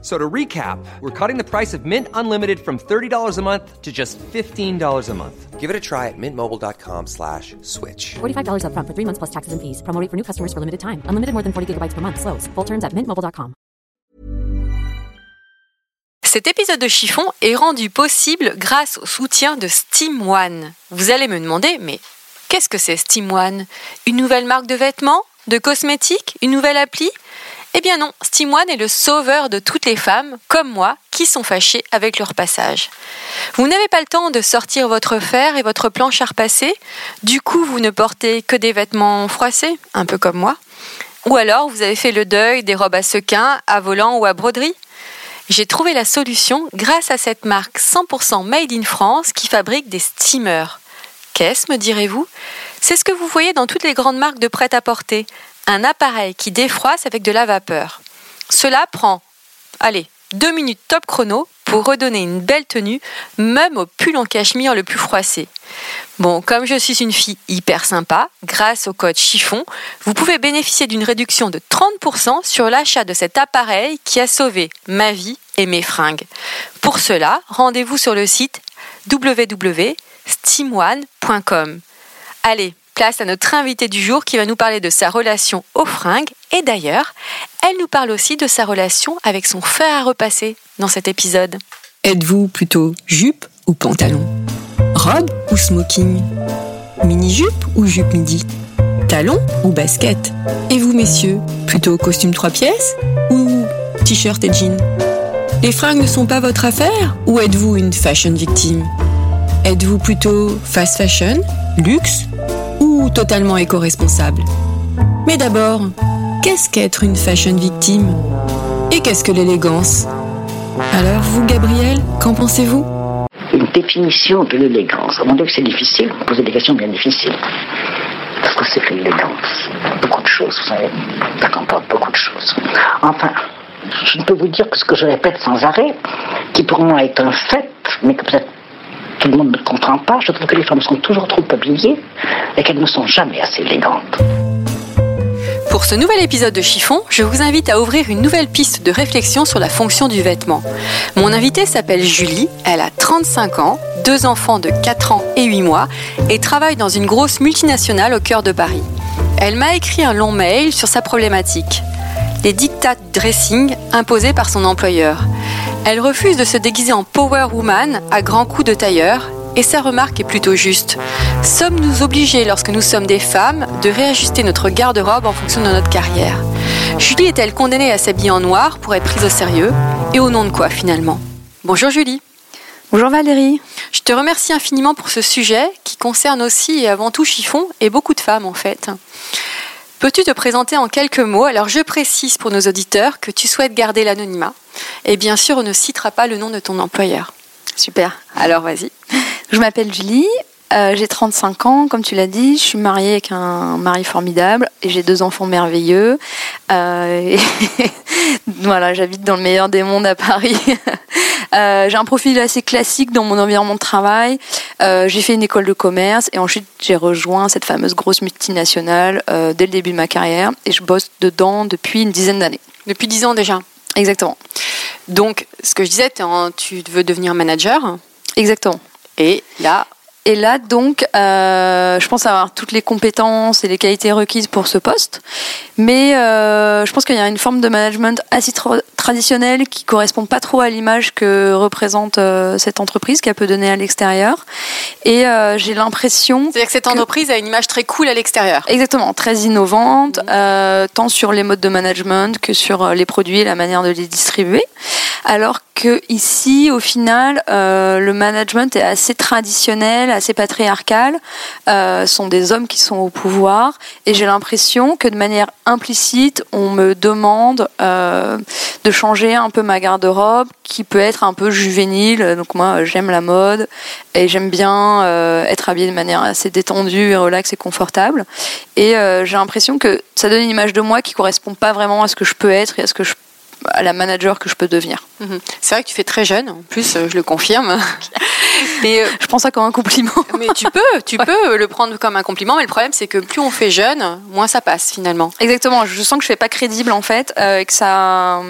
So to recap, we're cutting the price of Mint Unlimited from $30 a month to just $15 a month. Give it a try at mintmobile.com slash switch. $45 upfront for three months plus taxes and fees. Promo rate for new customers for limited time. Unlimited more than 40 gigabytes per month. Slows. Full terms at mintmobile.com. Cet épisode de chiffon est rendu possible grâce au soutien de Steam One. Vous allez me demander, mais qu'est-ce que c'est Steam One? Une nouvelle marque de vêtements? De cosmétiques? Une nouvelle appli? Eh bien non, Steam One est le sauveur de toutes les femmes, comme moi, qui sont fâchées avec leur passage. Vous n'avez pas le temps de sortir votre fer et votre planche à repasser, du coup vous ne portez que des vêtements froissés, un peu comme moi. Ou alors vous avez fait le deuil des robes à sequins, à volant ou à broderie. J'ai trouvé la solution grâce à cette marque 100% made in France qui fabrique des steamers. Qu'est-ce, me direz-vous? C'est ce que vous voyez dans toutes les grandes marques de prêt-à-porter, un appareil qui défroisse avec de la vapeur. Cela prend, allez, deux minutes top chrono pour redonner une belle tenue, même au pull en cachemire le plus froissé. Bon, comme je suis une fille hyper sympa, grâce au code chiffon, vous pouvez bénéficier d'une réduction de 30% sur l'achat de cet appareil qui a sauvé ma vie et mes fringues. Pour cela, rendez-vous sur le site www.steamone.com. Allez, place à notre invitée du jour qui va nous parler de sa relation aux fringues. Et d'ailleurs, elle nous parle aussi de sa relation avec son fer à repasser dans cet épisode. Êtes-vous plutôt jupe ou pantalon? Robe ou smoking? Mini-jupe ou jupe midi? Talon ou basket? Et vous messieurs, plutôt costume trois pièces ou t-shirt et jean Les fringues ne sont pas votre affaire ou êtes-vous une fashion victime? Êtes-vous plutôt fast fashion, luxe totalement éco-responsable Mais d'abord, qu'est-ce qu'être une fashion victime? Et qu'est-ce que l'élégance? Alors vous, Gabriel, qu'en pensez-vous? Une définition de l'élégance. Mon Dieu c'est difficile, vous posez des questions bien difficiles. Parce que c'est que l'élégance Beaucoup de choses, vous savez. Ça comporte beaucoup de choses. Enfin, je ne peux vous dire que ce que je répète sans arrêt, qui pour moi est un fait, mais que peut-être tout le monde ne comprend pas, je trouve que les femmes sont toujours trop habillées et qu'elles ne sont jamais assez élégantes. Pour ce nouvel épisode de Chiffon, je vous invite à ouvrir une nouvelle piste de réflexion sur la fonction du vêtement. Mon invitée s'appelle Julie, elle a 35 ans, deux enfants de 4 ans et 8 mois et travaille dans une grosse multinationale au cœur de Paris. Elle m'a écrit un long mail sur sa problématique. Les dictats dressing imposés par son employeur. Elle refuse de se déguiser en power woman à grands coups de tailleur et sa remarque est plutôt juste. Sommes-nous obligés, lorsque nous sommes des femmes, de réajuster notre garde-robe en fonction de notre carrière? Julie est-elle condamnée à s'habiller en noir pour être prise au sérieux? Et au nom de quoi finalement? Bonjour Julie. Bonjour Valérie. Je te remercie infiniment pour ce sujet qui concerne aussi et avant tout Chiffon et beaucoup de femmes en fait. Peux-tu te présenter en quelques mots? Alors je précise pour nos auditeurs que tu souhaites garder l'anonymat et bien sûr on ne citera pas le nom de ton employeur. Super. Alors vas-y. Je m'appelle Julie, euh, j'ai 35 ans, comme tu l'as dit, je suis mariée avec un mari formidable et j'ai deux enfants merveilleux. Euh, et voilà, j'habite dans le meilleur des mondes à Paris. Euh, j'ai un profil assez classique dans mon environnement de travail. Euh, j'ai fait une école de commerce et ensuite j'ai rejoint cette fameuse grosse multinationale euh, dès le début de ma carrière et je bosse dedans depuis une dizaine d'années. Depuis dix ans déjà Exactement. Donc, ce que je disais, tu veux devenir manager Exactement. et là, Et là, donc, euh, je pense avoir toutes les compétences et les qualités requises pour ce poste. Mais euh, je pense qu'il y a une forme de management assez tra- traditionnelle qui correspond pas trop à l'image que représente euh, cette entreprise qu'elle peut donner à l'extérieur. Et j'ai l'impression c'est-à-dire que cette Que- entreprise a une image très cool à l'extérieur. Exactement, très innovante, euh, tant sur les modes de management que sur les produits et la manière de les distribuer. Alors que ici, au final, euh, le management est assez traditionnel, assez patriarcal. Euh, ce sont des hommes qui sont au pouvoir, et j'ai l'impression que de manière implicite, on me demande euh, de changer un peu ma garde-robe, qui peut être un peu juvénile. Donc moi, j'aime la mode et j'aime bien être habillée de manière assez détendue, et relaxe et confortable. Et j'ai l'impression que ça donne une image de moi qui correspond pas vraiment à ce que je peux être et à ce que je à la manager que je peux devenir. Mhm. C'est vrai que tu fais très jeune, en plus, euh, je le confirme. mais, euh, Je prends ça comme un compliment. mais tu peux, tu peux le prendre comme un compliment, mais le problème, c'est que plus on fait jeune, moins ça passe finalement. Exactement, je sens que je fais pas crédible en fait, euh, et que ça,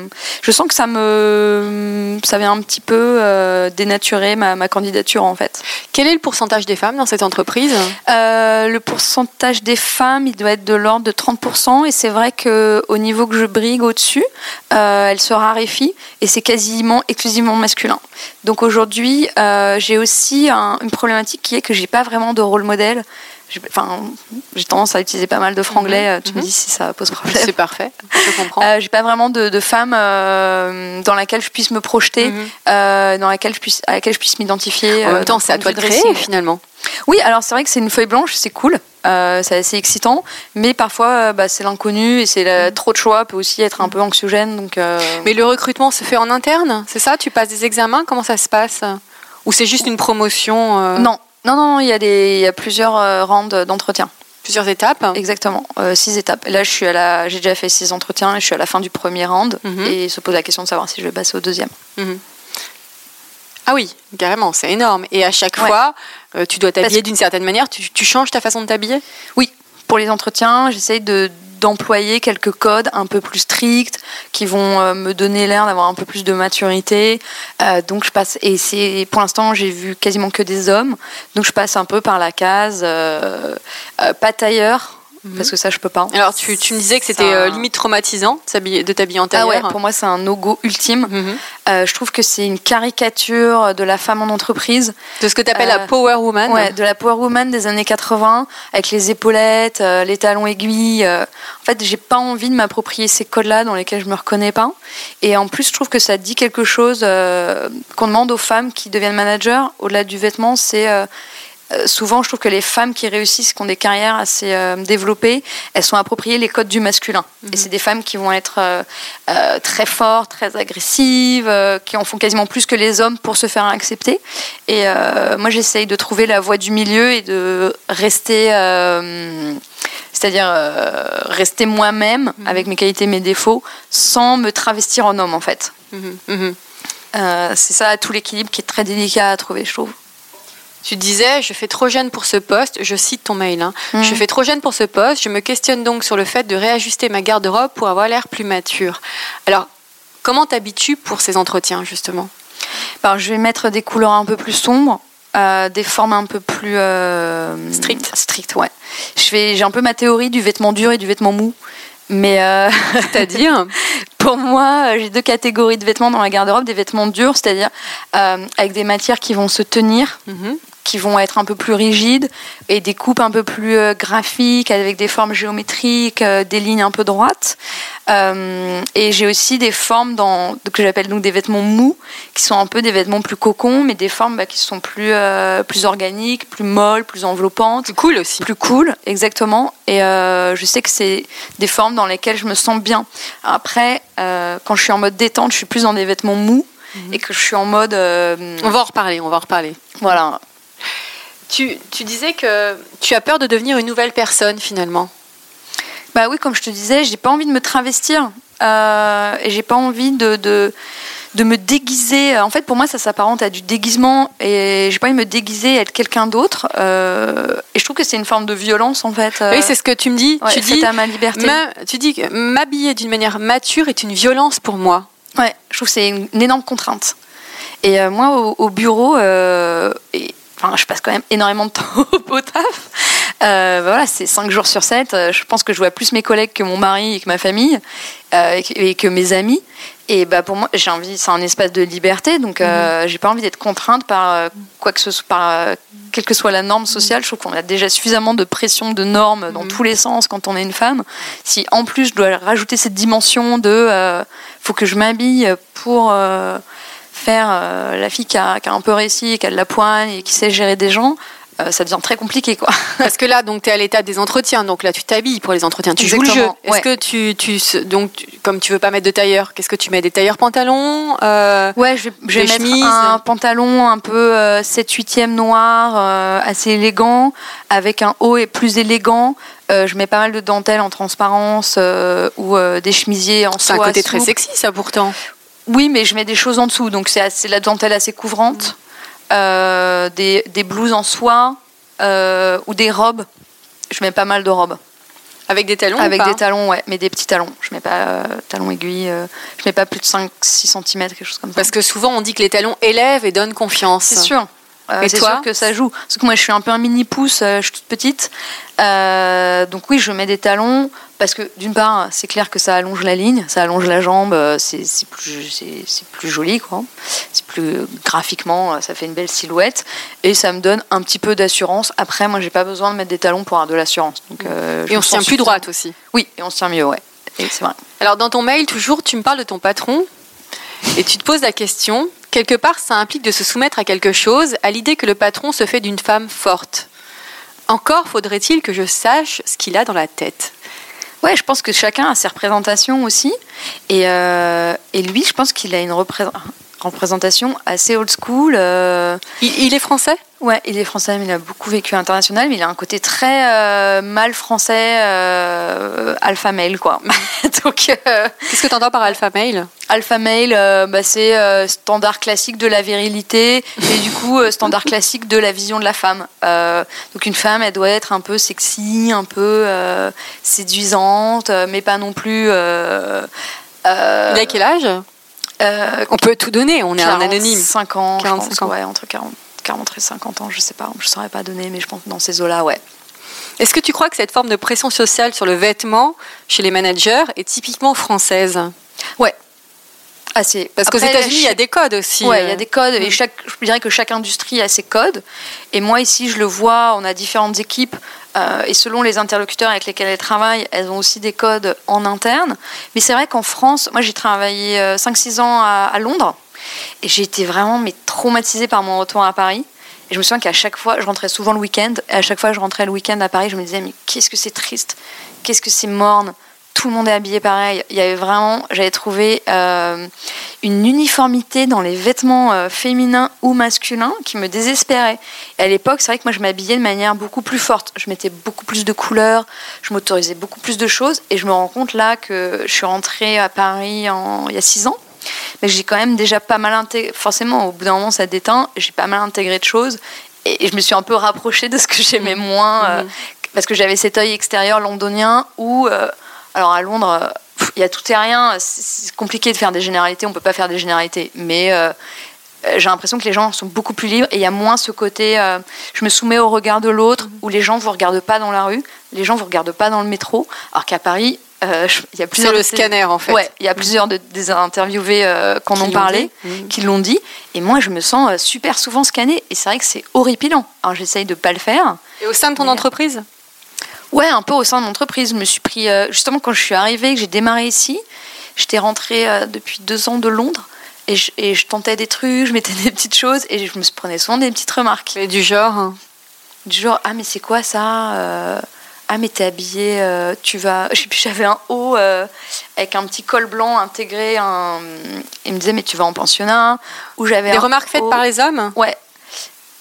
je sens que ça me, ça vient un petit peu euh, dénaturer ma, ma candidature en fait. Quel est le pourcentage des femmes dans cette entreprise? Euh, le pourcentage des femmes, il doit être de l'ordre de 30%, et c'est vrai que au niveau que je brigue au-dessus, euh, elle se raréfie, et c'est quasiment exclusivement masculin. Donc aujourd'hui, euh, j'ai aussi un- une problématique qui est que j'ai pas vraiment de rôle modèle. J'ai- Enfin, j'ai tendance à utiliser pas mal de franglais. euh, Tu me mhm. dis si ça pose problème. C'est parfait, je comprends. Euh, j'ai pas vraiment de, de femme euh, dans laquelle je puisse me projeter, Mhm. euh, dans laquelle je puisse, à laquelle je puisse m'identifier. en même temps, c'est à toi de créer finalement. Oui, alors c'est vrai que c'est une feuille blanche, c'est cool, c'est assez excitant, mais parfois bah, c'est l'inconnu et c'est trop de choix peut aussi être un peu anxiogène. Donc, Mais le recrutement se fait en interne, c'est ça? Tu passes des examens? Comment ça se passe? Ou c'est juste une promotion euh, non, non, non, il y a des, il y a plusieurs euh, rounds d'entretien. Plusieurs étapes Exactement, euh, six étapes. Là, je suis à la, j'ai déjà fait six entretiens et je suis à la fin du premier round Mhm. et se pose la question de savoir si je vais passer au deuxième. Ah oui, carrément, c'est énorme. Et à chaque Ouais. fois, euh, tu dois t'habiller d'une certaine manière. Tu, tu changes ta façon de t'habiller? Oui, pour les entretiens, j'essaye de d'employer quelques codes un peu plus stricts qui vont euh, me donner l'air d'avoir un peu plus de maturité. Euh, donc je passe et c'est pour l'instant j'ai vu quasiment que des hommes. Donc je passe un peu par la case euh, pas tailleur parce que ça je peux pas. Alors, tu, tu me disais que c'était Ça- euh, limite traumatisant de t'habiller en Ah tailleur. ouais, pour moi c'est un no-go ultime. Mhm. Euh, je trouve que c'est une caricature de la femme en entreprise. De ce que tu appelles Euh, la power woman. Ouais, de la Power Woman des années 80, avec les épaulettes, euh, les talons aiguilles. euh. En fait, j'ai pas envie de m'approprier ces codes-là dans lesquels je me reconnais pas. Et en plus, je trouve que ça dit quelque chose euh, qu'on demande aux femmes qui deviennent managers. Au-delà du vêtement, c'est euh, souvent, je trouve que les femmes qui réussissent, qui ont des carrières assez euh, développées, elles sont appropriées les codes du masculin. Et c'est des femmes qui vont être euh, très fortes, très agressives, qui en font quasiment plus que les hommes pour se faire accepter. Et moi, j'essaye de trouver la voie du milieu et de rester, c'est-à-dire euh, rester moi-même avec mes qualités, mes défauts, sans me travestir en homme, en fait. Mhm, mhm. Euh, c'est ça tout l'équilibre qui est très délicat à trouver, je trouve. Tu disais, je fais trop jeune pour ce poste, je cite ton mail, hein. Mhm. je fais trop jeune pour ce poste, je me questionne donc sur le fait de réajuster ma garde-robe pour avoir l'air plus mature. Alors, comment t'habitues pour ces entretiens, justement? Alors, je vais mettre des couleurs un peu plus sombres, euh, des formes un peu plus euh, Strictes. Strictes, ouais. J'ai un peu ma théorie du vêtement dur et du vêtement mou, mais euh, C'est-à-dire? pour moi, j'ai deux catégories de vêtements dans la garde-robe des vêtements durs, c'est-à-dire euh, avec des matières qui vont se tenir, Mhm. Qui vont être un peu plus rigides et des coupes un peu plus euh, graphiques avec des formes géométriques, euh, des lignes un peu droites. Euh, et j'ai aussi des formes dans, que j'appelle donc des vêtements mous, qui sont un peu des vêtements plus cocons, mais des formes bah, qui sont plus, plus organiques, plus molles, plus enveloppantes C'est cool aussi. plus cool, exactement. Et je sais que c'est des formes dans lesquelles je me sens bien. Après, quand je suis en mode détente, je suis plus dans des vêtements mous. Et que je suis en mode. euh, On va en reparler, on va en reparler. voilà. Tu, tu disais que tu as peur de devenir une nouvelle personne, finalement. Bah oui, comme je te disais, j'ai pas envie de me travestir. Euh, et j'ai pas envie de, de, de me déguiser. En fait, pour moi, ça s'apparente à du déguisement. Et j'ai pas envie de me déguiser et être quelqu'un d'autre. Euh, et je trouve que c'est une forme de violence, en fait. Euh, oui, c'est ce que tu me dis. ouais, tu dis, à ma liberté. ma- tu dis que m'habiller d'une manière mature est une violence pour moi. Ouais, je trouve que c'est une, une énorme contrainte. Et euh, moi, au, au bureau, euh, et, enfin, je passe quand même énormément de temps au taf. Euh, voilà, c'est 5 jours sur 7. Euh, Je pense que je vois plus mes collègues que mon mari et que ma famille euh, et, que, et que mes amis. Et bah pour moi, j'ai envie, c'est un espace de liberté, donc euh, j'ai pas envie d'être contrainte par quoi que ce soit, par quelle que soit la norme sociale. Je trouve qu'on a déjà suffisamment de pression, de normes dans tous les sens quand on est une femme. Si en plus je dois rajouter cette dimension de, faut que je m'habille pour faire euh, la fille qui a, qui a un peu réussi, qui a de la poigne et qui sait gérer des gens, euh, ça devient très compliqué quoi. Parce que là, donc, tu es à l'état des entretiens. Donc là, tu t'habilles pour les entretiens. Tu joues le jeu. Est-ce ouais. que tu, tu, donc, tu- comme tu veux pas mettre de tailleur, qu'est-ce que tu mets Des tailleurs pantalons euh, Ouais, je je vais Des mettre chemises. un pantalon un peu euh, 7 8 noir, euh, assez élégant, avec un haut et plus élégant, je mets pas mal de dentelles en transparence ou des chemisiers en C'est un soie côté très sexy, ça pourtant. Oui, mais je mets des choses en dessous, donc c'est assez- la dentelle assez couvrante, Euh, des, des blouses en soie euh, ou des robes. Je mets pas mal de robes. Avec des talons ou Avec pas des talons, ouais, mais des petits talons. Je mets pas euh, talons aiguilles. euh, je mets pas plus de 5-6 cm, quelque chose comme ça. Parce que souvent on dit que les talons élèvent et donnent confiance. C'est sûr. Euh, Et c'est toi sûr que ça joue. Parce que moi, je suis un peu un mini pouce, je suis toute petite. Donc oui, je mets des talons parce que d'une part, c'est clair que ça allonge la ligne, ça allonge la jambe, euh, c'est plus, plus joli, quoi. C'est plus graphiquement, euh, ça fait une belle silhouette et ça me donne un petit peu d'assurance. Après, moi, j'ai pas besoin de mettre des talons pour avoir de l'assurance. Donc, euh, Et on se tient plus droite aussi. Oui, et on se tient mieux, ouais. C'est vrai. Alors dans ton mail, toujours, tu me parles de ton patron et tu te poses la question, quelque part ça implique de se soumettre à quelque chose, à l'idée que le patron se fait d'une femme forte. Encore faudrait-il que je sache ce qu'il a dans la tête. Ouais, je pense que chacun a ses représentations aussi. Et, euh, et lui, je pense qu'il a une repré- représentation assez old school. euh, Il, il est français? Ouais, il est français, mais il a beaucoup vécu à l'international, mais il a un côté très euh, mal français, euh, alpha male, quoi. Donc, euh, Qu'est-ce que tu entends par alpha male? alpha male, bah, c'est standard classique de la virilité, et du coup, standard classique de la vision de la femme. Donc, une femme, elle doit être un peu sexy, un peu séduisante, mais pas non plus. Il a quel âge? Euh, On peut tout donner, on est un anonyme. 5 ans, 45 je pense, ans. ouais, entre 40, 40 et 50 ans, je sais pas, je saurais pas donner, mais je pense que dans ces eaux-là, ouais. Est-ce que tu crois que cette forme de pression sociale sur le vêtement chez les managers est typiquement française? Ouais. Assez. Parce qu'aux États-Unis, il y a des codes aussi. Ouais, il y a des codes et chaque, je dirais que chaque industrie a ses codes. Et moi ici, je le vois, on a différentes équipes euh, et selon les interlocuteurs avec lesquels elles travaillent, elles ont aussi des codes en interne. Mais c'est vrai qu'en France, moi j'ai travaillé euh, 5-6 ans à, à Londres et j'ai été vraiment mais traumatisée par mon retour à Paris. Et je me souviens qu'à chaque fois, je rentrais souvent le week-end. Et à chaque fois, je rentrais le week-end à Paris, je me disais mais qu'est-ce que c'est triste, qu'est-ce que c'est morne? Tout le monde est habillé pareil. Il y avait vraiment, j'avais trouvé euh, une uniformité dans les vêtements euh, féminins ou masculins qui me désespérait. Et à l'époque, c'est vrai que moi, je m'habillais de manière beaucoup plus forte. Je mettais beaucoup plus de couleurs, je m'autorisais beaucoup plus de choses. Et je me rends compte là que je suis rentrée à Paris en- il y a six ans. Mais j'ai quand même déjà pas mal intégré. Forcément, au bout d'un moment, ça déteint. J'ai pas mal intégré de choses. Et et je me suis un peu rapprochée de ce que j'aimais moins. euh, parce que j'avais cet œil extérieur londonien où. Alors à Londres, il y a tout et rien. C'est compliqué de faire des généralités. On peut pas faire des généralités. Mais. euh, j'ai l'impression que les gens sont beaucoup plus libres et il y a moins ce côté euh, je me soumets au regard de l'autre où les gens vous regardent pas dans la rue, les gens vous regardent pas dans le métro, alors qu'à Paris euh, il y a C'est plusieurs le scanner en fait. Ouais, il y a plusieurs de- des interviewés euh, qui en Qui ont parlé. Mhm. qui l'ont dit. Et moi, je me sens super souvent scannée. Et c'est vrai que c'est horripilant. Alors, j'essaye de pas le faire. Et au sein de ton Mais- entreprise? Ouais, un peu au sein de mon entreprise. Je me suis pris, euh, justement, quand je suis arrivée, que j'ai démarré ici, j'étais rentrée euh, depuis deux ans de Londres. Et je, et je tentais des trucs, je mettais des petites choses. Et je me prenais souvent des petites remarques. Et du genre hein. Du genre, ah, mais c'est quoi ça Euh, Ah, mais t'es habillée, euh, tu vas. J'avais un haut euh, avec un petit col blanc intégré. Un... Il me disait, mais tu vas en pensionnat. Ou j'avais Des remarques faites par les hommes? Ouais.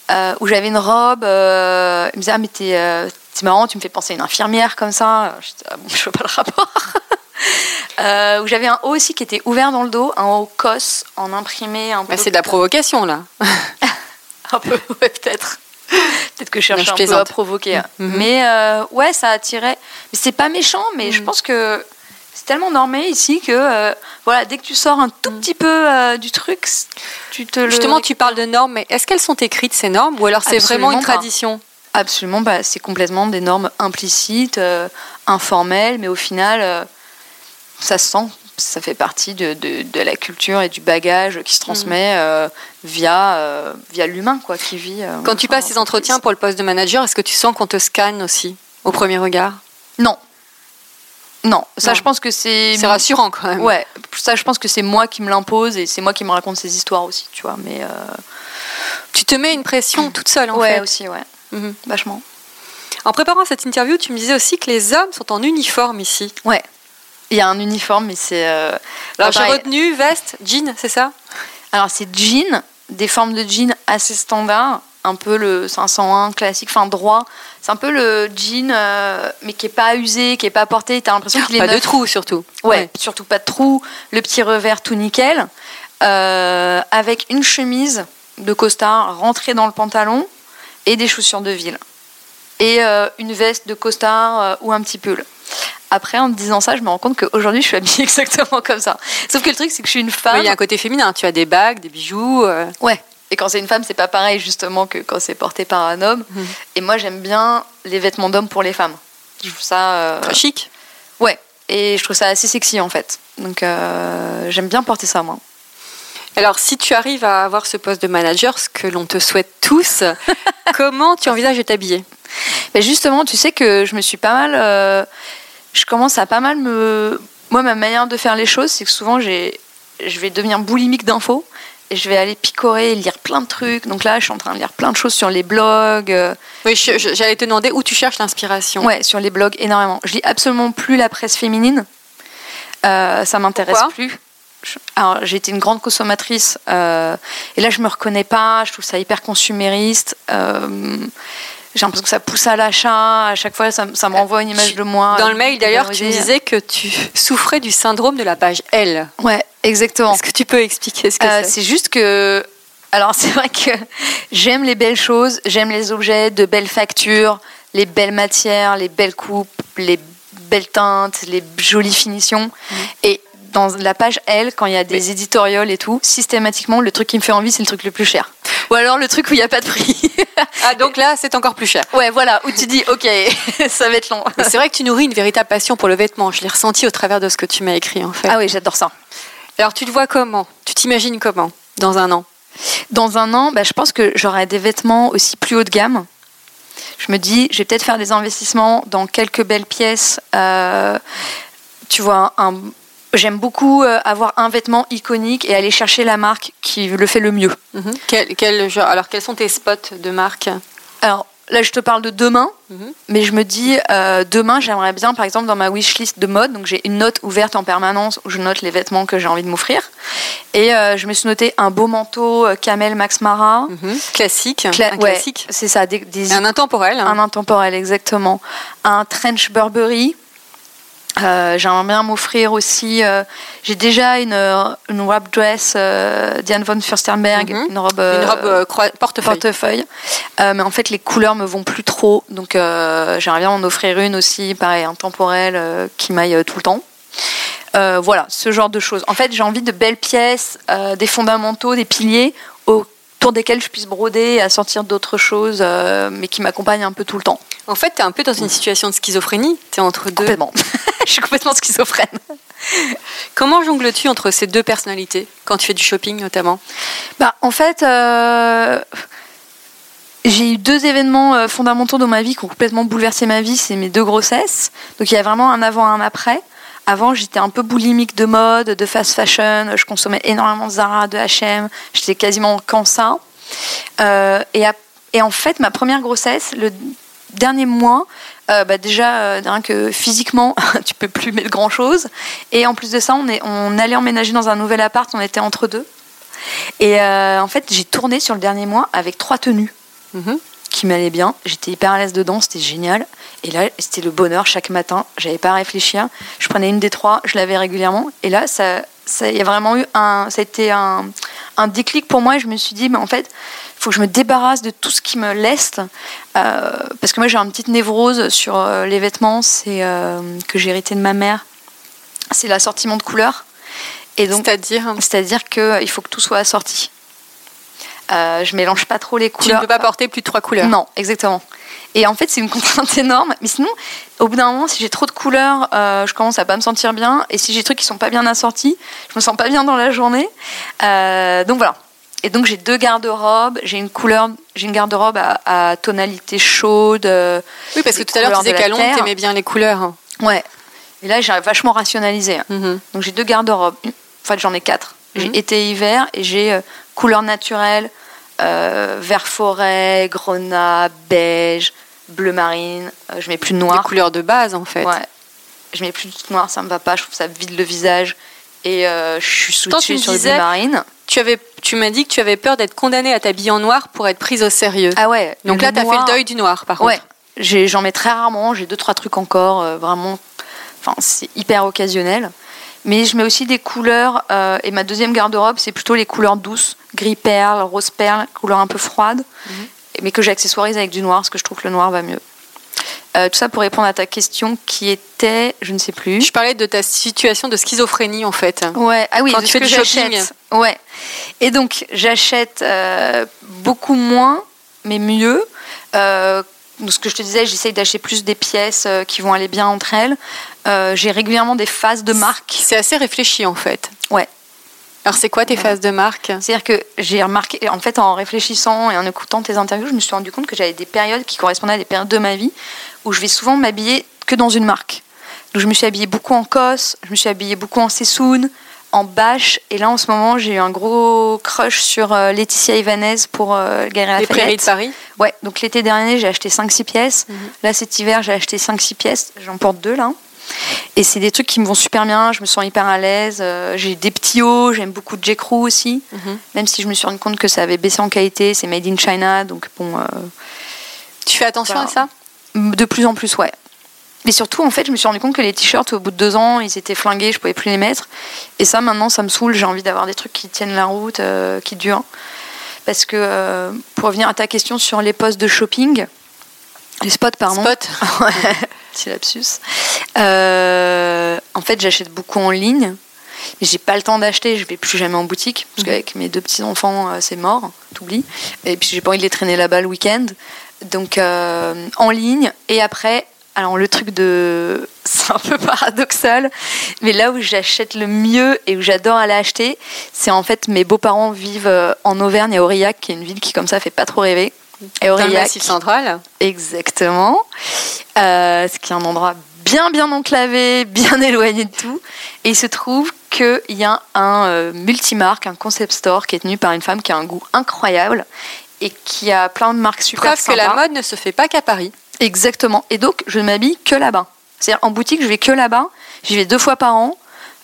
Euh, où j'avais une robe. euh, il me disait, ah, mais t'es euh, c'est marrant, tu me fais penser à une infirmière comme ça. Je disais, ah, bon, je vois pas le rapport. Euh, où j'avais un haut aussi qui était ouvert dans le dos, un haut cos en imprimé un. Bah, C'est de la provocation là. Un peu, ouais, peut-être. Peut-être que je cherche Non, je un peu à provoquer. Mhm. Mais euh, ouais, ça attirait. Mais c'est pas méchant, mais je pense que c'est tellement normé ici que euh, voilà, dès que tu sors un tout petit peu euh, du truc, tu te le. Justement, tu parles de normes, mais est-ce qu'elles sont écrites ces normes ou alors c'est vraiment une pas. tradition? Absolument, bah, c'est complètement des normes implicites, euh, informelles, mais au final, ça se sent. Ça fait partie de, de- de la culture et du bagage qui se transmet euh, via, via l'humain quoi, qui vit. Quand tu passes ces entretiens pour le poste de manager, est-ce que tu sens qu'on te scanne aussi au premier regard? Non. Non, ça Non. je pense que c'est. C'est rassurant quand même. Ouais, ça je pense que c'est moi qui me l'impose et c'est moi qui me raconte ces histoires aussi, tu vois. Mais euh, Tu te mets une pression toute seule en ouais, fait. aussi, ouais, Mhm. vachement. En préparant cette interview, tu me disais aussi que les hommes sont en uniforme ici. Ouais. Il y a un uniforme, mais c'est. euh, Alors j'ai pareil. retenu veste, jean, c'est ça? Alors c'est jean, des formes de jean assez standards, un peu le 501 classique, enfin droit. C'est un peu le jean, euh, mais qui est pas usé, qui est pas porté. T'as l'impression qu'il est Pas de trous surtout. Ouais, surtout pas de trous, le petit revers tout nickel, euh, avec une chemise de costard rentrée dans le pantalon et des chaussures de ville. Et euh, une veste de costard ou un petit pull. Après, en te disant ça, je me rends compte qu'aujourd'hui, je suis habillée exactement comme ça. Sauf que le truc, c'est que je suis une femme. il y a un côté féminin. Tu as des bagues, des bijoux. Ouais. Et quand c'est une femme, c'est pas pareil justement que quand c'est porté par un homme. Mhm. Et moi, j'aime bien les vêtements d'homme pour les femmes. Je trouve ça. euh, très chic. Ouais. Et je trouve ça assez sexy en fait. Donc euh, j'aime bien porter ça moi. Alors, si tu arrives à avoir ce poste de manager, ce que l'on te souhaite tous, comment tu envisages de t'habiller? Mais justement, tu sais que je me suis pas mal. euh, je commence à pas mal me. Moi, ma manière de faire les choses, c'est que souvent, j'ai, je vais devenir boulimique d'infos et je vais aller picorer, lire plein de trucs. Donc là, je suis en train de lire plein de choses sur les blogs. euh, Oui, j'allais te demander où tu cherches l'inspiration. Ouais, sur les blogs énormément. Je lis absolument plus la presse féminine. Euh, ça m'intéresse plus. Alors, j'ai été une grande consommatrice euh, et là, je me reconnais pas. Je trouve ça hyper consumériste. Euh, j'ai l'impression que ça pousse à l'achat. À chaque fois, ça, ça me renvoie une image de moi. Dans le mail, d'ailleurs, tu me disais que tu souffrais du syndrome de la page L. Ouais, exactement. Est-ce que tu peux expliquer ce que Euh, c'est c'est juste que. Alors, c'est vrai que j'aime les belles choses, j'aime les objets de belles factures, les belles matières, les belles coupes, les belles teintes, les jolies finitions. Et dans la page L, quand il y a des éditorials et tout, systématiquement, le truc qui me fait envie, c'est le truc le plus cher. Ou alors le truc où il n'y a pas de prix. Ah, donc là, c'est encore plus cher. ouais, voilà, où tu dis, ok, ça va être long. C'est vrai que tu nourris une véritable passion pour le vêtement. Je l'ai ressenti au travers de ce que tu m'as écrit, en fait. Ah oui, j'adore ça. Alors, tu te vois comment? Tu t'imagines comment? Dans un an? Dans un an, bah, je pense que j'aurai des vêtements aussi plus haut de gamme. Je me dis, je vais peut-être faire des investissements dans quelques belles pièces. Euh, tu vois, un- j'aime beaucoup euh, avoir un vêtement iconique et aller chercher la marque qui le fait le mieux. Quel, quel genre Alors, quels sont tes spots de marque? Alors là, je te parle de demain, Mhm. mais je me dis, euh, demain, j'aimerais bien, par exemple, dans ma wishlist de mode, donc j'ai une note ouverte en permanence où je note les vêtements que j'ai envie de m'offrir. Et euh, je me suis noté un beau manteau euh, Camel Max Mara. Mhm. Classique. Cla- un ouais, classique. c'est ça, des, des- Un intemporel. hein. Un intemporel, exactement. Un trench Burberry. Euh, J'aimerais bien m'offrir aussi. euh, J'ai déjà une, euh, une wrap dress euh, Diane von Furstenberg, Mhm. une robe, Une robe portefeuille. portefeuille. Mais en fait, les couleurs me vont plus trop. Donc, j'aimerais bien en offrir une aussi, pareil, intemporelle, qui m'aille tout le temps. Voilà, ce genre de choses. En fait, j'ai envie de belles pièces, des fondamentaux, des piliers autour desquels je puisse broder et assortir d'autres choses, euh, mais qui m'accompagnent un peu tout le temps. En fait, tu es un peu dans une situation de schizophrénie. Tu es entre deux. Complètement. je suis complètement schizophrène. Comment jongles-tu entre ces deux personnalités quand tu fais du shopping notamment? Bah, en fait, euh, j'ai eu deux événements euh, fondamentaux dans ma vie qui ont complètement bouleversé ma vie. C'est mes deux grossesses. Donc il y a vraiment un avant, un après. Avant, j'étais un peu boulimique de mode, de fast fashion. Je consommais énormément de Zara, de H&M. J'étais quasiment qu'en ça. Euh, et, en fait, ma première grossesse, le dernier mois, euh, bah déjà, euh, rien que physiquement, tu peux plus mettre grand chose. Et en plus de ça, on, est, on allait emménager dans un nouvel appart. On était entre deux. Et en fait, j'ai tourné sur le dernier mois avec trois tenues Mhm. qui m'allaient bien. J'étais hyper à l'aise dedans, c'était génial. Et là, c'était le bonheur chaque matin. J'avais pas à réfléchir. Je prenais une des trois, je l'avais régulièrement. Et là, ça, ça, y a vraiment eu un, ça a été un, un déclic pour moi. Et je me suis dit, mais en fait, il faut que je me débarrasse de tout ce qui me leste. Euh, parce que moi, j'ai une petite névrose sur euh, les vêtements, c'est euh, que j'ai hérité de ma mère. C'est l'assortiment de couleurs. Et donc, C'est-à-dire c'est-à-dire qu'il faut que tout soit assorti. Euh, je mélange pas trop les Tu ne couleurs. peux pas porter plus de trois couleurs. Non, exactement. Et en fait, c'est une contrainte énorme. Mais sinon, au bout d'un moment, si j'ai trop de couleurs, euh, je commence à pas me sentir bien. Et si j'ai des trucs qui sont pas bien assortis, je me sens pas bien dans la journée. Euh, donc voilà. Et donc j'ai deux garde-robes. J'ai une couleur, j'ai une garde-robe à, à tonalité chaude. euh, Oui, parce que tout à l'heure, tu couleurs disais qu'à Londres, terre. tu aimais bien les couleurs. hein. Ouais. Et là, j'ai vachement rationalisé. Mhm. Donc j'ai deux garde-robes. En fait, j'en ai quatre. J'ai Mhm. été-hiver et j'ai euh, couleur naturelle, euh, vert forêt, grenat, beige, bleu marine. Euh, je mets plus de Des noir. couleurs de base, en fait. Ouais. Je mets plus de noir, ça me va pas. Je trouve ça vide le visage. Et euh, je suis me sur le bleu marine. tu avais, tu m'as dit que tu avais peur d'être condamnée à t'habiller en noir pour être prise au sérieux. Ah ouais. Donc là, tu as fait le deuil du noir, par contre. Ouais. J'ai- J'en mets très rarement. J'ai deux trois trucs encore, vraiment. Enfin, c'est hyper occasionnel. Mais je mets aussi des couleurs. euh, et ma deuxième garde-robe, c'est plutôt les couleurs douces, gris perle, rose perle, couleurs un peu froides, Mhm. mais que j'accessoirise avec du noir, parce que je trouve que le noir va mieux. Euh, tout ça pour répondre à ta question qui était, je ne sais plus. Je parlais de ta situation de schizophrénie, en fait. Ouais, ah oui, Quand de tu ce fais que du shopping. Ouais. Et donc j'achète euh, beaucoup moins, mais mieux. Euh, ce que je te disais, j'essaye d'acheter plus des pièces qui vont aller bien entre elles. Euh, J'ai régulièrement des phases de marque. C'est assez réfléchi, en fait. Ouais. Alors, c'est quoi tes phases de marque? C'est-à-dire que j'ai remarqué, en fait, en réfléchissant et en écoutant tes interviews, je me suis rendu compte que j'avais des périodes qui correspondaient à des périodes de ma vie où je vais souvent m'habiller que dans une marque. Donc, je me suis habillée beaucoup en COS, je me suis habillée beaucoup en Sessoun, en Bache, et là, en ce moment, j'ai eu un gros crush sur euh, Laetitia Ivanez pour euh, Galeries Les prairies de. Paris? Ouais, donc l'été dernier, j'ai acheté 5-6 pièces. Mhm. Là, cet hiver, j'ai acheté 5-6 pièces. J'en porte deux, là. Et c'est des trucs qui me vont super bien. Je me sens hyper à l'aise. Euh, j'ai des petits hauts. J'aime beaucoup J. Crew aussi. Mhm. Même si je me suis rendu compte que ça avait baissé en qualité. C'est made in China. Donc, bon, euh, Tu fais attention Voilà. à ça? De plus en plus, ouais. Mais surtout, en fait, je me suis rendu compte que les t-shirts, au bout de deux ans, ils étaient flingués. Je pouvais plus les mettre. Et ça, maintenant, ça me saoule. J'ai envie d'avoir des trucs qui tiennent la route, euh, qui durent. Parce que, euh, pour revenir à ta question sur les postes de shopping, les spots, pardon. Spot Ouais, petit lapsus. Euh, en fait, j'achète beaucoup en ligne, mais j'ai pas le temps d'acheter. Je vais plus jamais en boutique parce qu'avec mes deux petits enfants, euh, c'est mort, t'oublies. Et puis j'ai pas envie de les traîner là-bas le week-end, donc euh, en ligne. Et après, alors le truc de, c'est un peu paradoxal, mais là où j'achète le mieux et où j'adore aller acheter, c'est en fait mes beaux-parents vivent en Auvergne à Aurillac, qui est une ville qui comme ça fait pas trop rêver. Et Dans le Aurillac, Massif central. Exactement. Euh, ce qui est un endroit bien bien enclavé, bien éloigné de tout. Et il se trouve qu'il y a un euh, multimarque, un concept store qui est tenu par une femme qui a un goût incroyable et qui a plein de marques super Preuve que la sympas. mode ne se fait pas qu'à Paris. Exactement. Et donc, je ne m'habille que là-bas. C'est-à-dire, en boutique, je vais que là-bas. J'y vais deux fois par an.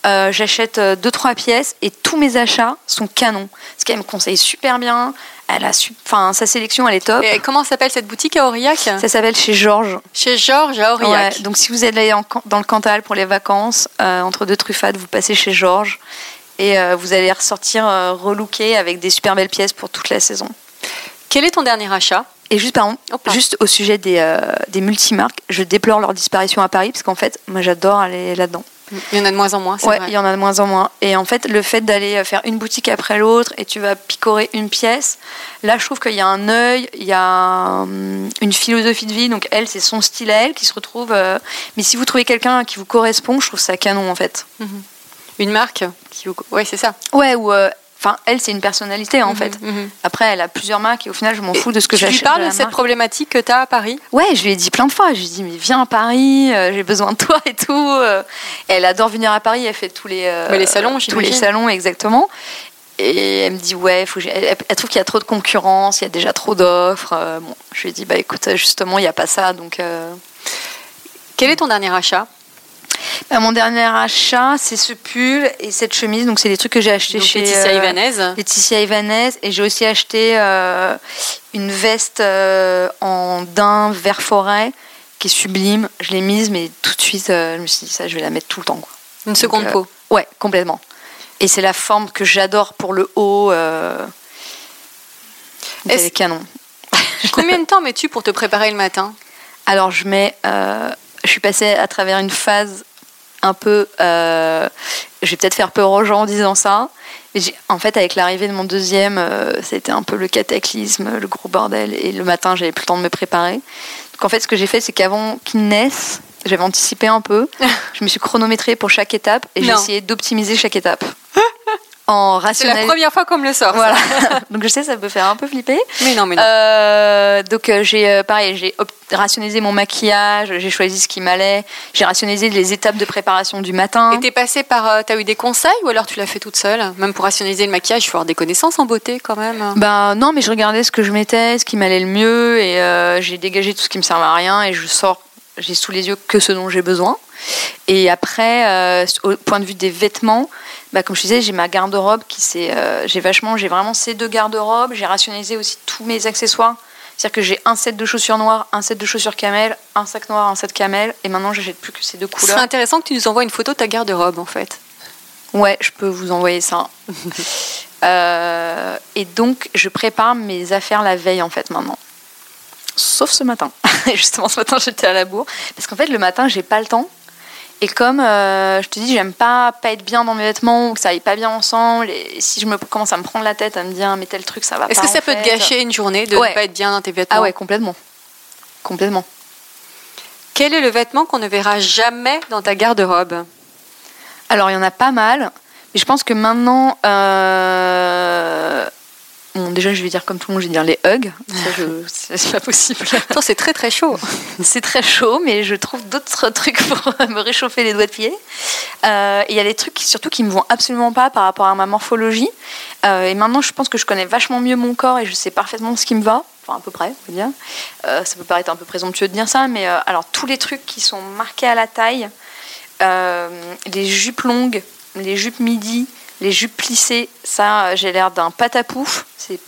Euh, J'achète euh, deux, trois pièces et tous mes achats sont canons. Ce qu'elle me conseille super bien. Elle a su... enfin, sa sélection, elle est top. Et comment s'appelle cette boutique à Aurillac? Ça s'appelle chez Georges. Chez Georges à Aurillac. Ouais, donc si vous êtes en- dans le Cantal pour les vacances, euh, entre deux truffades, vous passez chez Georges et euh, vous allez ressortir euh, relooké avec des super belles pièces pour toute la saison. Quel est ton dernier achat? Et juste, pardon, Oh, pardon. juste au sujet des, euh, des multimarques, je déplore leur disparition à Paris parce qu'en fait, moi j'adore aller là-dedans. Il y en a de moins en moins, c'est Ouais, vrai. il y en a de moins en moins. Et en fait, le fait d'aller euh, faire une boutique après l'autre et tu vas picorer une pièce, là, je trouve qu'il y a un œil, il y a hum, une philosophie de vie. Donc, elle, c'est son style à elle qui se retrouve. euh, Mais si vous trouvez quelqu'un qui vous correspond, je trouve ça canon, en fait. Une marque qui vous... Ouais, c'est ça. Ouais, ou. euh, Enfin, elle, c'est une personnalité, en fait. Mhm. Après, elle a plusieurs marques et au final, je m'en fous de ce que tu lui j'achète. parles de cette marque. problématique que tu as à Paris? Ouais, je lui ai dit plein de fois. Je lui ai dit, mais viens à Paris, euh, j'ai besoin de toi et tout. euh. Elle adore venir à Paris, elle fait tous les, euh, les salons, tous les salons, exactement. Et elle me dit, ouais, faut que j'ai- elle, trouve qu'il y a trop de concurrence, il y a déjà trop d'offres. Bon, je lui ai dit, bah écoute, justement, il n'y a pas ça. Donc, euh, Quel est ton dernier achat? Bah, mon dernier achat, c'est ce pull et cette chemise. Donc, c'est des trucs que j'ai achetés Donc, chez Laetitia euh, Ivanez. Laetitia Ivanez. Et j'ai aussi acheté euh, une veste euh, en daim vert forêt qui est sublime. Je l'ai mise, mais tout de suite, euh, je me suis dit, ça, je vais la mettre tout le temps. Quoi. Une seconde peau. Ouais, complètement. Et c'est la forme que j'adore pour le haut. Euh... donc Est-ce- Elle est canon. Combien de temps mets-tu pour te préparer le matin? Alors, je mets. euh, je suis passée à travers une phase un peu. euh, je vais peut-être faire peur aux gens en disant ça. Mais en fait, avec l'arrivée de mon deuxième, euh, c'était un peu le cataclysme, le gros bordel. Et le matin, j'avais plus le temps de me préparer. Donc, en fait, ce que j'ai fait, c'est qu'avant qu'il naisse, j'avais anticipé un peu. Je me suis chronométrée pour chaque étape et j'ai essayé d'optimiser chaque étape. En C'est la première fois qu'on me le sort. Voilà. Donc je sais, ça peut faire un peu flipper. Mais non, mais non. Euh, donc euh, j'ai euh, pareil, j'ai rationalisé mon maquillage, j'ai choisi ce qui m'allait, j'ai rationalisé les étapes de préparation du matin. Et t'es passé par. T'as eu des conseils ou alors tu l'as fait toute seule? Même pour rationaliser le maquillage, il faut avoir des connaissances en beauté quand même. Ben non, mais je regardais ce que je mettais, ce qui m'allait le mieux, et euh, j'ai dégagé tout ce qui me servait à rien, et je sors j'ai sous les yeux que ce dont j'ai besoin. Et après, euh, au point de vue des vêtements, bah, comme je disais, j'ai ma garde-robe qui c'est, euh, j'ai vachement, j'ai vraiment ces deux garde-robes. J'ai rationalisé aussi tous mes accessoires. C'est-à-dire que j'ai un set de chaussures noires, un set de chaussures camel, un sac noir, un set camel, et maintenant j'achète plus que ces deux couleurs. serait intéressant que tu nous envoies une photo de ta garde-robe en fait. Ouais, je peux vous envoyer ça. Euh, et donc, je prépare mes affaires la veille, en fait, maintenant. Sauf ce matin. Et Justement, ce matin, j'étais à la bourre. Parce qu'en fait, le matin, j'ai pas le temps. Et comme euh, je te dis, j'aime pas pas être bien dans mes vêtements ou que ça aille pas bien ensemble. Et si je me commence à me prendre la tête à me dire, mais tel truc, ça va pas. Est-ce que ça peut te gâcher une journée de Ouais. ne pas être bien dans tes vêtements Ah ouais, complètement. Complètement. Quel est le vêtement qu'on ne verra jamais dans ta garde-robe? Alors, il y en a pas mal. Mais je pense que maintenant. euh, Bon, déjà, je vais dire comme tout le monde, je vais dire les hugs. Ça, c'est pas possible. Attends, c'est très très chaud. C'est très chaud, mais je trouve d'autres trucs pour me réchauffer les doigts de pied. Euh, Il y a des trucs surtout qui me vont absolument pas par rapport à ma morphologie. Euh, et maintenant, je pense que je connais vachement mieux mon corps et je sais parfaitement ce qui me va. Enfin, à peu près, on va dire. Euh, ça peut paraître un peu présomptueux de dire ça, mais euh, alors tous les trucs qui sont marqués à la taille, euh, les jupes longues, les jupes midi, les jupes plissées, ça, j'ai l'air d'un patapouf. C'est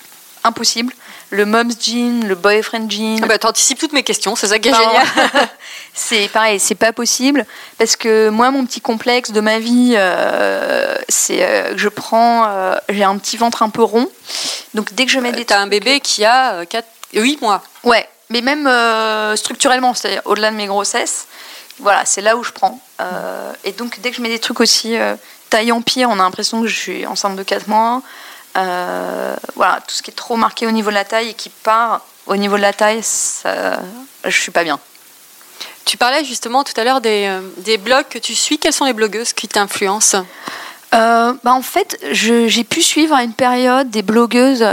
impossible. Le mom's jean, le boyfriend jean. Ah bah, T'anticipes toutes mes questions, c'est ça qui est Pardon. génial. c'est pareil, c'est pas possible parce que moi, mon petit complexe de ma vie, euh, c'est euh, que je prends, euh, j'ai un petit ventre un peu rond, donc dès que je mets des T'as un bébé qui a 4... 8 mois. ouais, mais même structurellement, c'est-à-dire au-delà de mes grossesses, voilà, c'est là où je prends. Et donc dès que je mets des trucs aussi taille en pire, on a l'impression que je suis enceinte de 4 mois. Euh, voilà, tout ce qui est trop marqué au niveau de la taille et qui part au niveau de la taille, ça, je suis pas bien. Tu parlais justement tout à l'heure des, euh, des blogs que tu suis. Quelles sont les blogueuses qui t'influencent? Euh, bah en fait, j'ai pu suivre à une période des blogueuses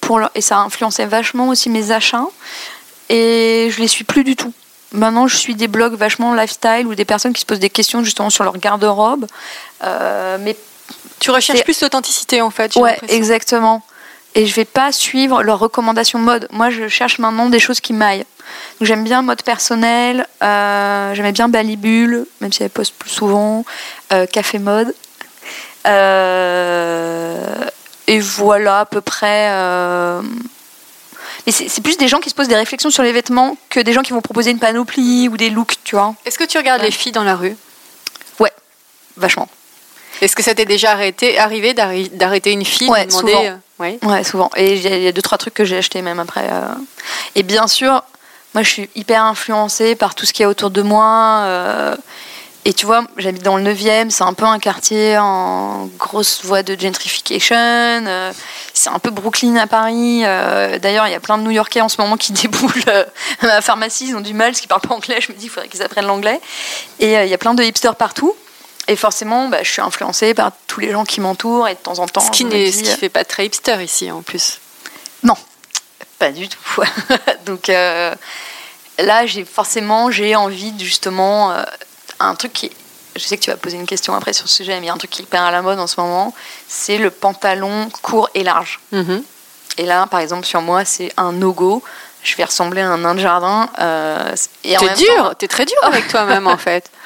pour leur- et ça a influencé vachement aussi mes achats. Et je les suis plus du tout. Maintenant, je suis des blogs vachement lifestyle ou des personnes qui se posent des questions justement sur leur garde-robe. Euh, mais Tu recherches plus l'authenticité en fait. ouais, exactement. Et je vais pas suivre leurs recommandations mode. Moi, je cherche maintenant des choses qui m'aillent. Donc, j'aime bien mode personnel. Euh, J'aimais bien Balibule, même si elle poste plus souvent. euh, Café mode. Et voilà à peu près. Mais c'est plus des gens qui se posent des réflexions sur les vêtements que des gens qui vont proposer une panoplie ou des looks, tu vois. Est-ce que tu regardes Ouais. les filles dans la rue? Vachement. Est-ce que ça t'est déjà arrêté, arrivé d'arrêter une fille Ouais, de demander souvent. euh, ouais? Ouais, souvent. Et il y, a- il y a deux, trois trucs que j'ai achetés même après. euh. Et bien sûr, moi je suis hyper influencée par tout ce qu'il y a autour de moi. euh. Et tu vois, j'habite dans le 9e, c'est un peu un quartier en grosse voie de gentrification. euh, C'est un peu Brooklyn à Paris. euh, D'ailleurs, il y a plein de New-Yorkais en ce moment qui déboulent euh, à la pharmacie, ils ont du mal parce qu'ils parlent pas anglais. Je me dis, il faudrait qu'ils apprennent l'anglais. Et il y a plein de hipsters partout. Et forcément, bah, je suis influencée par tous les gens qui m'entourent. Et de temps en temps, Ce qui qui fait pas très hipster ici en plus. non, pas du tout. Donc là, j'ai forcément j'ai envie justement un truc qui. Je sais que tu vas poser une question après sur ce sujet, mais il y a un truc qui est hyper à la mode en ce moment, c'est le pantalon court et large. Mhm. Et là, par exemple, sur moi, c'est un no-go. Je vais ressembler à un nain de jardin. euh, et T'es dur, temps- t'es très dur avec toi-même en fait.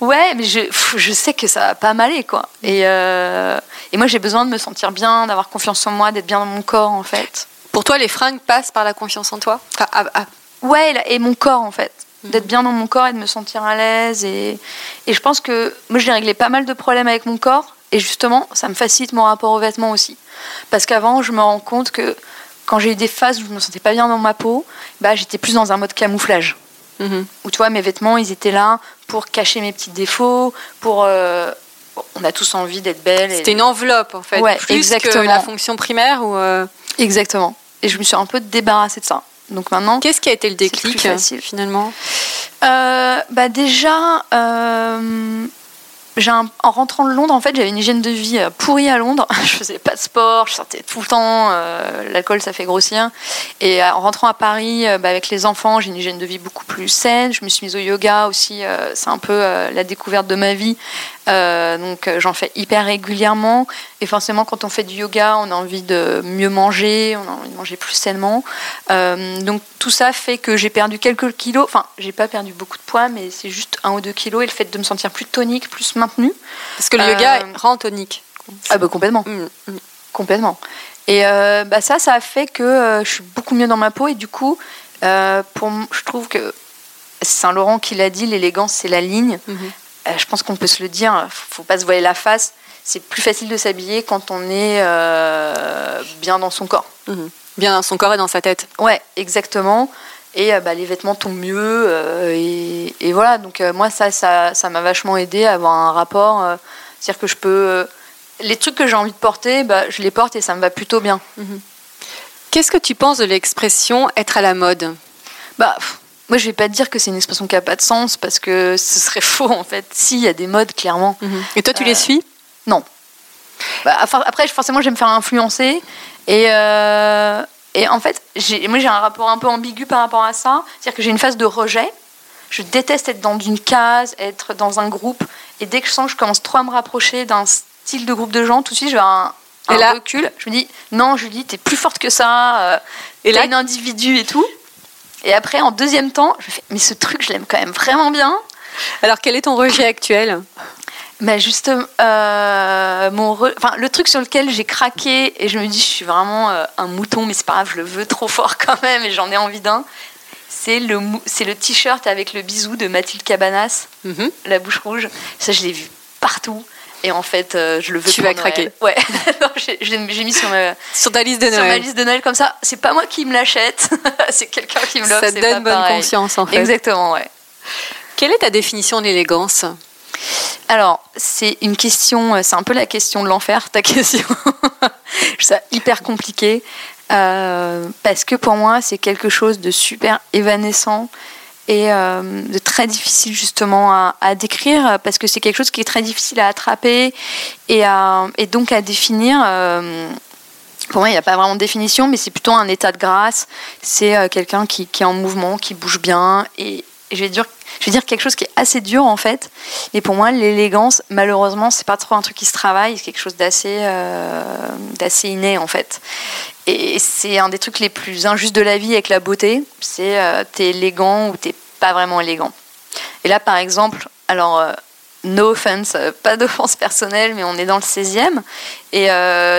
Ouais, mais je, sais que ça va pas m'aller, quoi. Et, euh, et moi, j'ai besoin de me sentir bien, d'avoir confiance en moi, d'être bien dans mon corps, en fait. Pour toi, les fringues passent par la confiance en toi? Enfin, ah, ah, Ouais, et mon corps en fait. D'être bien dans mon corps et de me sentir à l'aise. Et, et je pense que moi, j'ai réglé pas mal de problèmes avec mon corps. Et justement, ça me facilite mon rapport aux vêtements aussi. Parce qu'avant, je me rends compte que quand j'ai eu des phases où je me sentais pas bien dans ma peau, bah, j'étais plus dans un mode camouflage. mhm. Où tu vois, mes vêtements, ils étaient là pour cacher mes petits défauts, pour. euh, on a tous envie d'être belle. et- C'était une enveloppe en fait, Ouais, plus que exactement. la fonction primaire. Ou euh, Exactement. Et je me suis un peu débarrassée de ça. Donc maintenant, qu'est-ce qui a été le déclic plus facile. finalement Euh, bah déjà, euh, un- en rentrant de Londres, en fait, j'avais une hygiène de vie euh, pourrie à Londres. Je faisais pas de sport, je sortais tout le temps. euh, L'alcool, ça fait grossir. Et en rentrant à Paris, bah, avec les enfants, j'ai une hygiène de vie beaucoup plus saine. Je me suis mise au yoga aussi. c'est un peu la découverte de ma vie. Euh, donc euh, j'en fais hyper régulièrement. Et forcément, quand on fait du yoga, on a envie de mieux manger, on a envie de manger plus sainement. Euh, donc tout ça fait que j'ai perdu quelques kilos. Enfin, j'ai pas perdu beaucoup de poids, mais c'est juste un ou deux kilos. Et le fait de me sentir plus tonique, plus maintenue. Parce que le yoga rend tonique. Ah bah complètement. Mm, mm. Complètement. Et euh, bah ça, ça a fait que euh, je suis beaucoup mieux dans ma peau. Et du coup, euh, pour, je trouve que c'est Saint-Laurent qui l'a dit, l'élégance, c'est la ligne. Mhm. Euh, je pense qu'on peut se le dire, faut faut pas se voiler la face. C'est plus facile de s'habiller quand on est euh, bien dans son corps. Mhm. Bien dans son corps et dans sa tête. Ouais, exactement. Et euh, bah, les vêtements tombent mieux. euh, et, et voilà, donc euh, moi, ça ça ça m'a vachement aidé à avoir un rapport. euh, C'est-à-dire que je peux. euh, les trucs que j'ai envie de porter, bah, je les porte et ça me va plutôt bien. Qu'est-ce que tu penses de l'expression être à la mode? Bah, pff, moi, je vais pas te dire que c'est une expression qui a pas de sens parce que ce serait faux en fait. Si, il y a des modes, clairement. Et toi, tu les suis? Non. Bah, après, forcément, je vais me faire influencer. Et, euh, et en fait, moi, j'ai un rapport un peu ambigu par rapport à ça. C'est-à-dire que j'ai une phase de rejet. Je déteste être dans une case, être dans un groupe. Et dès que je sens que je commence trop à me rapprocher d'un style de groupe de gens, tout de suite, je vais un, Et un là- recul. Je me dis, non, Julie, t'es plus forte que ça. euh, Et là- une individu et tout. Et après, en deuxième temps, je fais, mais ce truc, je l'aime quand même vraiment bien. Alors, quel est ton rejet actuel? Bah juste, euh, mon re- enfin, le truc sur lequel j'ai craqué et je me dis je suis vraiment euh, un mouton, mais c'est pas grave, je le veux trop fort quand même et j'en ai envie d'un. C'est le, mou- c'est le t-shirt avec le bisou de Mathilde Cabanas, Mhm. la bouche rouge. Ça, je l'ai vu partout. Et en fait, euh, je le veux Tu pour vas Noël. craquer. Ouais. J'ai, mis sur ma, Sur ta liste de sur ma Noël. liste de Noël comme ça. C'est pas moi qui me l'achète, c'est quelqu'un qui me l'offre. Ça te donne bonne pareil. conscience, en fait. Exactement, ouais. Quelle est ta définition de l'élégance Alors, c'est une question, euh, c'est un peu la question de l'enfer, ta question. je trouve ça hyper compliqué. euh, parce que pour moi, c'est quelque chose de super évanescent et euh, de très difficile justement à, décrire parce que c'est quelque chose qui est très difficile à attraper et, à- et donc à définir. euh, pour moi, il n'y a pas vraiment de définition, mais c'est plutôt un état de grâce. C'est euh, quelqu'un qui, qui est en mouvement, qui bouge bien. Et je vais, dire, je vais dire quelque chose qui est assez dur en fait. Et pour moi, l'élégance, malheureusement, c'est pas trop un truc qui se travaille. C'est quelque chose d'assez euh, d'assez inné en fait. Et c'est un des trucs les plus injustes de la vie avec la beauté. C'est euh, t'es élégant ou t'es pas vraiment élégant. Et là, par exemple, alors. euh, No offense, euh, pas d'offense personnelle, mais on est dans le 16e et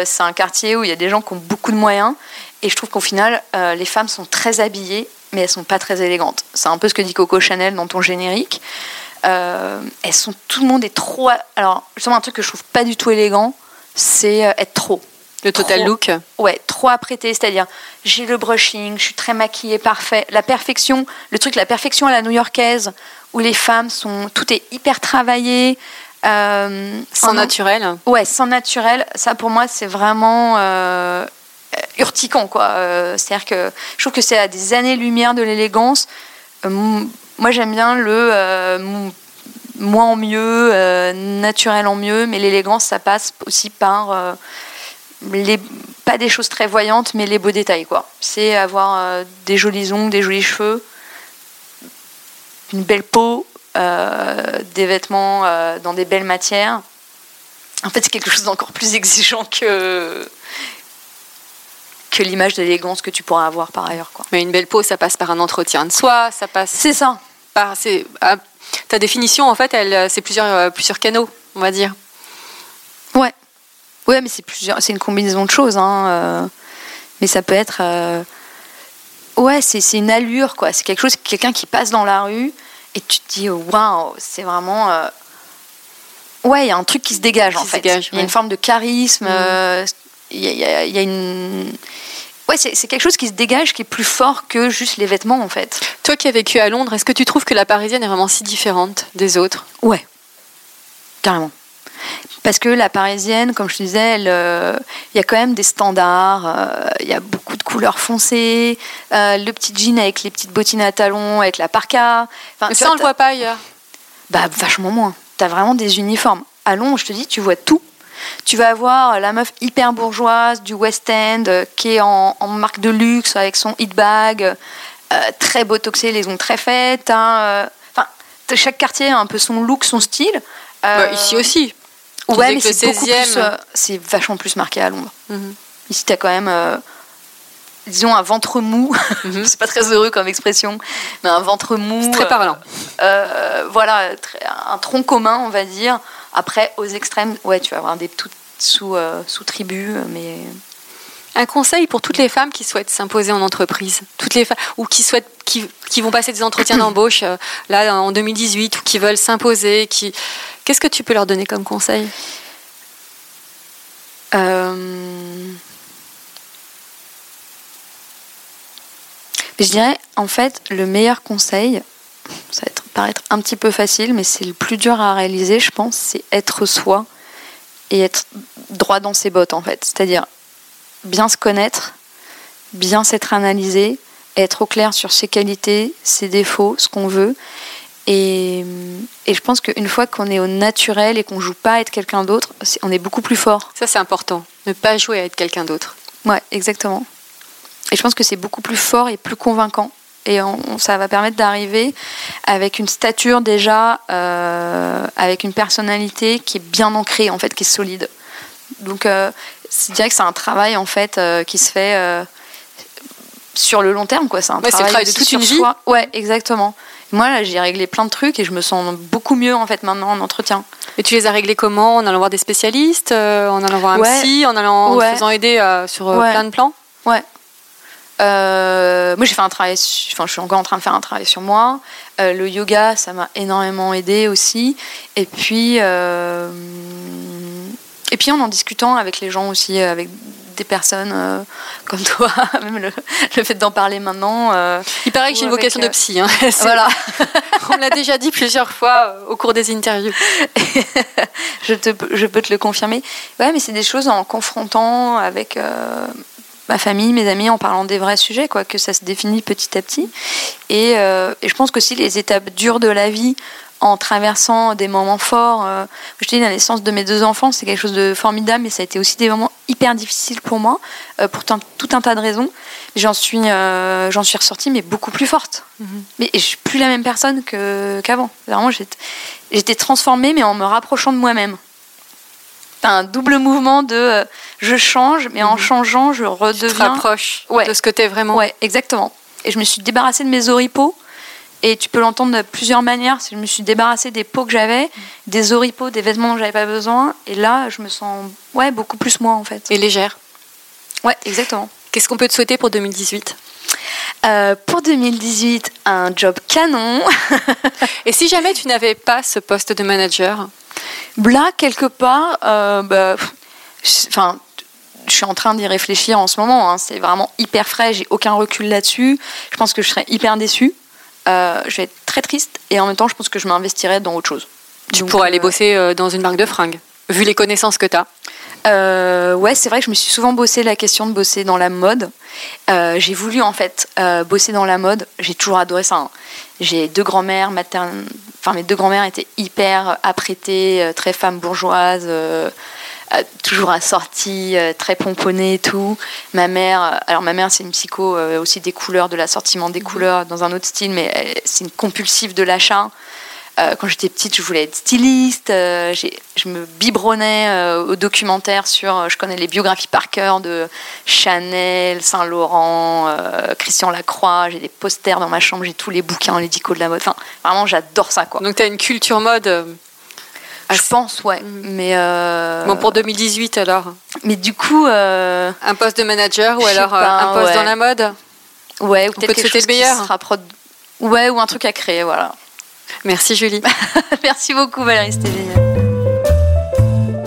c'est un quartier où il y a des gens qui ont beaucoup de moyens. Et je trouve qu'au final, les femmes sont très habillées, mais elles sont pas très élégantes. C'est un peu ce que dit Coco Chanel dans ton générique. Elles sont, tout le monde est trop. Alors, justement, un truc que je trouve pas du tout élégant, c'est être trop. Le total Trop. look Ouais, trop apprêté, c'est-à-dire j'ai le brushing, je suis très maquillée, parfait. La perfection, le truc, la perfection à la new-yorkaise, où les femmes sont, tout est hyper travaillé. euh, sans en- naturel. Ouais, sans naturel, ça pour moi c'est vraiment euh, urticant quoi. Euh, C'est-à-dire que je trouve que c'est à des années-lumière de l'élégance. Euh, moi j'aime bien le moins en mieux, naturel en mieux, mais l'élégance ça passe aussi par les, pas des choses très voyantes, mais les beaux détails quoi. C'est avoir euh, des jolis ongles, des jolis cheveux, une belle peau, euh, des vêtements euh, dans des belles matières. En fait, c'est quelque chose d'encore plus exigeant que, que l'image de l'élégance que tu pourras avoir par ailleurs. Quoi. Mais une belle peau, ça passe par un entretien de soi, ça passe C'est ça. par. c'est- ah, ta définition, en fait, elle, c'est plusieurs, plusieurs canaux, on va dire. Ouais. Mais c'est plusieurs, c'est une combinaison de choses. Hein, euh, mais ça peut être. euh, ouais, c'est, c'est une allure, quoi. C'est quelque chose, quelqu'un qui passe dans la rue et tu te dis, waouh, c'est vraiment. euh, Ouais, il y a un truc qui se dégage, Qui en se fait. dégage, il y a une forme de charisme. Mhm. euh, Il y, a, y a une. Ouais, c'est, c'est quelque chose qui se dégage, qui est plus fort que juste les vêtements, en fait. Toi qui as vécu à Londres, est-ce que tu trouves que la parisienne est vraiment si différente des autres? Ouais, carrément. Parce que la parisienne, comme je te disais, euh, il y a quand même des standards, euh, il y a beaucoup de couleurs foncées, euh, le petit jean avec les petites bottines à talons, avec la parka. Enfin, Mais ça, on le voit pas ailleurs. bah, vachement moins. Tu as vraiment des uniformes. À Londres, je te dis, tu vois tout. Tu vas avoir la meuf hyper bourgeoise du West End qui est en, en marque de luxe avec son hit bag, très botoxé, les ongles très euh, Enfin, chaque quartier a un peu son look, son style. Bah, ici aussi. Ouais, mais c'est beaucoup 16e. plus, euh, c'est vachement plus marqué à Londres. Mhm. Ici, t'as quand même, euh, disons, un ventre mou. Mhm. c'est pas très heureux comme expression, mais un ventre mou. C'est très parlant. euh, voilà, un tronc commun, on va dire. Après, aux extrêmes, ouais, tu vas avoir des toutes sous, sous-tribus, mais Un conseil pour toutes les femmes qui souhaitent s'imposer en entreprise, toutes les ou qui souhaitent, qui, qui vont passer des entretiens d'embauche euh, là en 2018 ou qui veulent s'imposer, qu'est-ce que tu peux leur donner comme conseil? Euh, Je dirais, en fait, le meilleur conseil, ça va être- paraître un petit peu facile, mais c'est le plus dur à réaliser, je pense, c'est être soi et être droit dans ses bottes, en fait. C'est-à-dire bien se connaître, bien s'être analysé, être au clair sur ses qualités, ses défauts, ce qu'on veut. Et, et je pense qu'une fois qu'on est au naturel et qu'on joue pas à être quelqu'un d'autre, on est beaucoup plus fort. Ça c'est important, ne pas jouer à être quelqu'un d'autre. Ouais, exactement. Et je pense que c'est beaucoup plus fort et plus convaincant. Et on- ça va permettre d'arriver avec une stature déjà, euh, avec une personnalité qui est bien ancrée, en fait, qui est solide. Donc, euh, je dirais que c'est un travail, en fait, euh, qui se fait euh, sur le long terme, quoi. C'est un Ouais, le travail de toute une vie. soi. Ouais, exactement. Moi, là, j'ai réglé plein de trucs et je me sens beaucoup mieux, en fait, maintenant en entretien. Et tu les as réglés comment? En allant voir des spécialistes, euh, en allant voir un Ouais. psy, en allant en te Ouais. faisant aider euh, sur Ouais. plein de plans? Ouais. Euh, moi, j'ai fait un travail, enfin, je suis encore en train de faire un travail sur moi. Le yoga, ça m'a énormément aidé aussi. Et puis, et puis en en discutant avec les gens aussi, euh, avec des personnes euh, comme toi, même le, le fait d'en parler maintenant. euh, Il paraît que j'ai une vocation de psy. hein. Voilà, On me l'a déjà dit plusieurs fois au cours des interviews. je, te, je peux te le confirmer. Ouais, mais c'est des choses en confrontant avec ma famille, mes amis, en parlant des vrais sujets, quoi, que ça se définit petit à petit. Et, et je pense qu'aussi les étapes dures de la vie, en traversant des moments forts. euh, je te dis, la naissance de mes deux enfants, c'est quelque chose de formidable, mais ça a été aussi des moments hyper difficiles pour moi, euh, pour tout- un tas de raisons. J'en suis, euh, j'en suis ressortie, mais beaucoup plus forte. Mais je suis plus la même personne qu'avant. Vraiment, j'étais, transformée, mais en me rapprochant de moi-même. T'as un double mouvement de euh, je change, mais en changeant, je Tu te redeviens. rapproches Ouais. de ce que t'es vraiment. Ouais, exactement. Et je me suis débarrassée de mes oripeaux. Et tu peux l'entendre de plusieurs manières. Je me suis débarrassée des peaux que j'avais, des oripeaux, des vêtements dont j'avais pas besoin. Et là, je me sens ouais, beaucoup plus moi en fait. Et légère. Ouais, exactement. Qu'est-ce qu'on peut te souhaiter pour 2018 Euh, pour 2018, un job canon. Et si jamais tu n'avais pas ce poste de manager, Là, quelque part, euh, bah, enfin, je suis en train d'y réfléchir en ce moment. hein. C'est vraiment hyper frais. J'ai aucun recul là-dessus. Je pense que je serais hyper déçue. Euh, je vais être très triste. Et en même temps, je pense que je m'investirais dans autre chose. tu Donc, pourrais aller euh, bosser euh, dans une marque de fringues, vu les connaissances que tu as. Euh, ouais, c'est vrai que je me suis souvent bossé la question de bosser dans la mode. Euh, j'ai voulu en fait euh, bosser dans la mode. J'ai toujours adoré ça. hein. J'ai deux grands-mères maternes. Enfin, mes deux grands-mères étaient hyper apprêtées, très femmes bourgeoises, toujours assorties, euh, très pomponnées et tout. Ma mère, euh, alors ma mère c'est une psycho euh, aussi des couleurs, de l'assortiment des couleurs dans un autre style, mais c'est une compulsive de l'achat. Euh, quand j'étais petite, je voulais être styliste. euh, je me biberonnais euh, aux documentaires sur. euh, je connais les biographies par cœur de Chanel, Saint Laurent, euh, Christian Lacroix. J'ai des posters dans ma chambre. J'ai tous les bouquins, les dicos de la mode. Enfin, vraiment, j'adore ça, quoi. Donc tu as une culture mode. Je assez- pense, ouais. Mm. Mais euh, Bon, pour 2018 alors mais du coup, euh, Un poste de manager ou alors euh, pas, un poste ouais. dans la mode ouais, ou peut peut-être te quelque chose le meilleur. qui sera Ouais, ou un truc à créer, voilà. Merci Julie. Merci beaucoup, Valérie, c'était.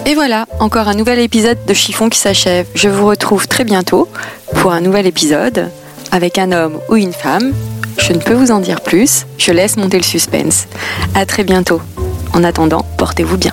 Et voilà, encore un nouvel épisode de Chiffon qui s'achève. Je vous retrouve très bientôt pour un nouvel épisode avec un homme ou une femme. Je ne peux vous en dire plus, je laisse monter le suspense. À très bientôt. En attendant, portez-vous bien.